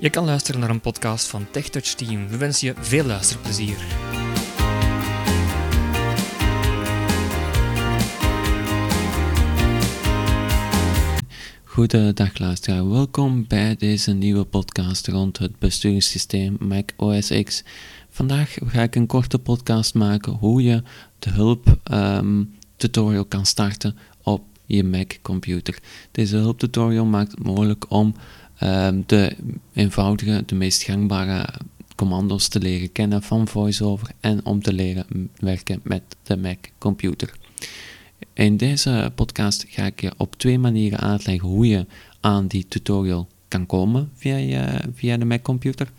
Je kan luisteren naar een podcast van TechTouch Team. We wensen je veel luisterplezier. Goedendag luisteraar, welkom bij deze nieuwe podcast rond het besturingssysteem Mac OS X. Vandaag ga ik een korte podcast maken hoe je de hulp ehm, tutorial kan starten op je Mac computer. Deze hulptutorial maakt het mogelijk om de eenvoudige, de meest gangbare commando's te leren kennen van VoiceOver en om te leren werken met de Mac computer. In deze podcast ga ik je op twee manieren uitleggen hoe je aan die tutorial kan komen via, via de Mac computer.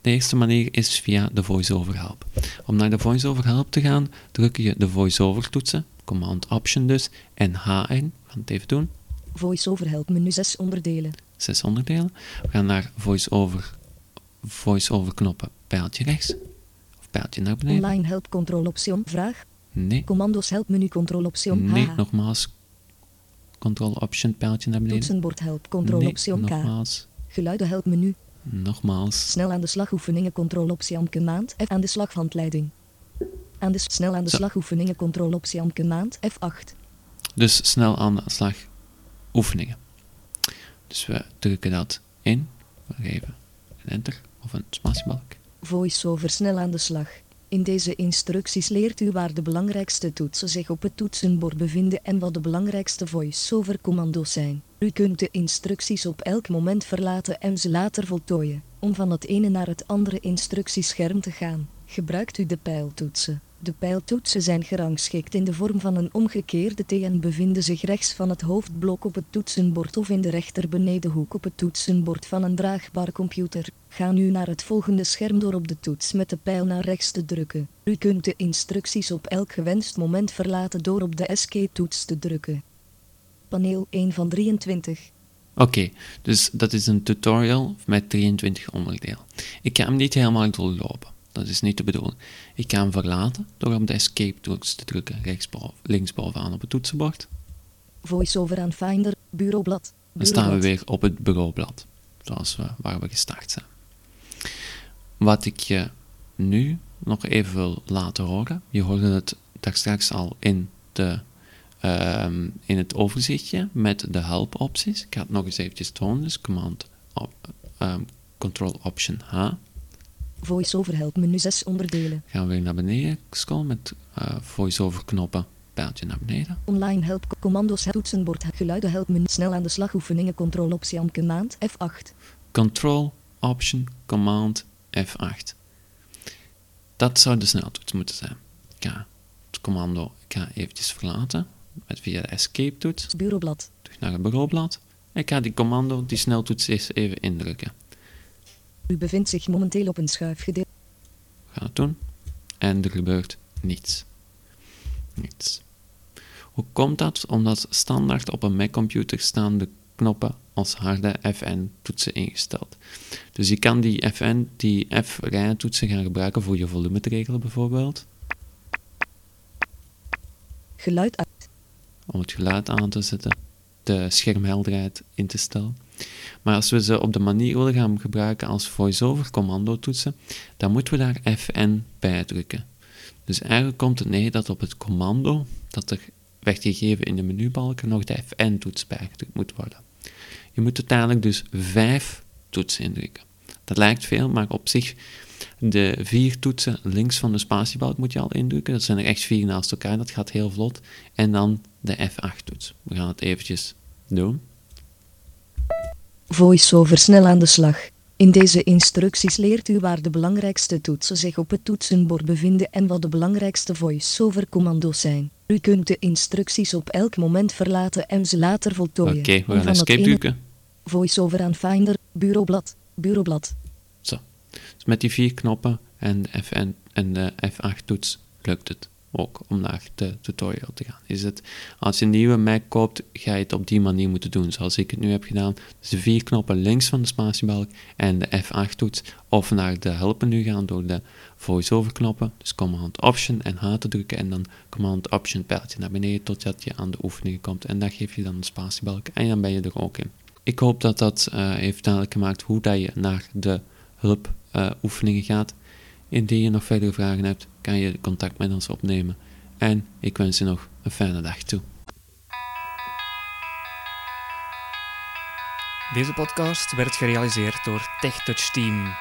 De eerste manier is via de VoiceOver Help. Om naar de VoiceOver Help te gaan, druk je de VoiceOver toetsen, Command Option dus, en H in. Gaan het even doen. VoiceOver Help menu 6 onderdelen. Zes onderdelen. We gaan naar VoiceOver, VoiceOver knoppen, pijltje rechts. Of pijltje naar beneden. Online Help Control Option vraag. Nee, Commando's Help menu Control Option nee, nogmaals. Control Option, pijltje naar beneden. Toetsenbord Help Control nee, Option K. nogmaals. Geluiden Help menu. Nogmaals. Snel aan de slag oefeningen Control Option Command F aan de slag handleiding. Aan de snel aan de Zo. slag oefeningen Control Option Command F8. Dus snel aan de slag oefeningen. Dus we drukken dat in. We geven een enter of een spatiebalk. VoiceOver snel aan de slag. In deze instructies leert u waar de belangrijkste toetsen zich op het toetsenbord bevinden en wat de belangrijkste voice-over commando's zijn. U kunt de instructies op elk moment verlaten en ze later voltooien. Om van het ene naar het andere instructiescherm te gaan, gebruikt u de pijltoetsen. De pijltoetsen zijn gerangschikt in de vorm van een omgekeerde T en bevinden zich rechts van het hoofdblok op het toetsenbord of in de rechterbenedenhoek op het toetsenbord van een draagbaar computer. Ga nu naar het volgende scherm door op de toets met de pijl naar rechts te drukken. U kunt de instructies op elk gewenst moment verlaten door op de Escape-toets te drukken. Paneel 1 van 23. Oké, dus dat is een tutorial met 23 onderdelen. Ik ga hem niet helemaal doorlopen. Dat is niet de bedoeling. Ik ga hem verlaten door op de escape toets te drukken rechtsboven, linksbovenaan op het toetsenbord. Voice-over aan Finder, bureaublad. Dan staan we weer op het bureaublad, zoals we, waar we gestart zijn. Wat ik je nu nog even wil laten horen, je hoorde het daar straks al in, de, ehm, in het overzichtje met de help-opties. Ik ga het nog eens eventjes tonen, dus command op, ehm, control option H. Voice-over help menu 6 onderdelen. Gaan we weer naar beneden scrollen met eh, voice-over knoppen, pijltje naar beneden. Online help commando's toetsenbord geluiden help menu snel aan de slag oefeningen control optie command F8. Control, Option, Command, F8. Dat zou de sneltoets moeten zijn. Ik ga het commando ik ga eventjes verlaten met via de Escape toets Bureaublad. terug naar het bureaublad. Ik ga die commando, die sneltoets eens even indrukken. U bevindt zich momenteel op een schuifgedeelte. We gaan het doen. En er gebeurt niets. Niets. Hoe komt dat? Omdat standaard op een Mac-computer staan de knoppen als harde FN-toetsen ingesteld. Dus je kan die FN, die F-rijtoetsen gaan gebruiken voor je volume te regelen bijvoorbeeld. Geluid uit. Om het geluid aan te zetten, de schermhelderheid in te stellen. Maar als we ze op de manier willen gaan gebruiken als voice-over commando toetsen, dan moeten we daar FN bij drukken. Dus eigenlijk komt het neer dat op het commando dat er werd gegeven in de menubalken nog de FN-toets bijgedrukt moet worden. Je moet uiteindelijk dus vijf toetsen indrukken. Dat lijkt veel, maar op zich de vier toetsen links van de spatiebalk moet je al indrukken. Dat zijn er echt vier naast elkaar, dat gaat heel vlot. En dan de F8-toets. We gaan het eventjes doen. Voice-over snel aan de slag. In deze instructies leert u waar de belangrijkste toetsen zich op het toetsenbord bevinden en wat de belangrijkste voice-over commando's zijn. U kunt de instructies op elk moment verlaten en ze later Oké, voltooien. we Om gaan escape ene drukken. Voice-over aan Finder, bureaublad, bureaublad. Zo. Dus met die vier knoppen en de FN en de F8-toets lukt het ook om naar de tutorial te gaan. Is het, als je een nieuwe Mac koopt, ga je het op die manier moeten doen, zoals ik het nu heb gedaan. Dus de vier knoppen links van de spatiebalk en de F8-toets, of naar de helpmenu gaan door de voice-over knoppen, dus Command Option en H te drukken en dan Command Option pijltje naar beneden totdat je aan de oefeningen komt en daar geef je dan de spatiebalk en dan ben je er ook in. Ik hoop dat dat uh, heeft duidelijk gemaakt hoe dat je naar de hulpoefeningen uh, gaat. Indien je nog verdere vragen hebt, kan je contact met ons opnemen. En ik wens je nog een fijne dag toe. Deze podcast werd gerealiseerd door TechTouch Team.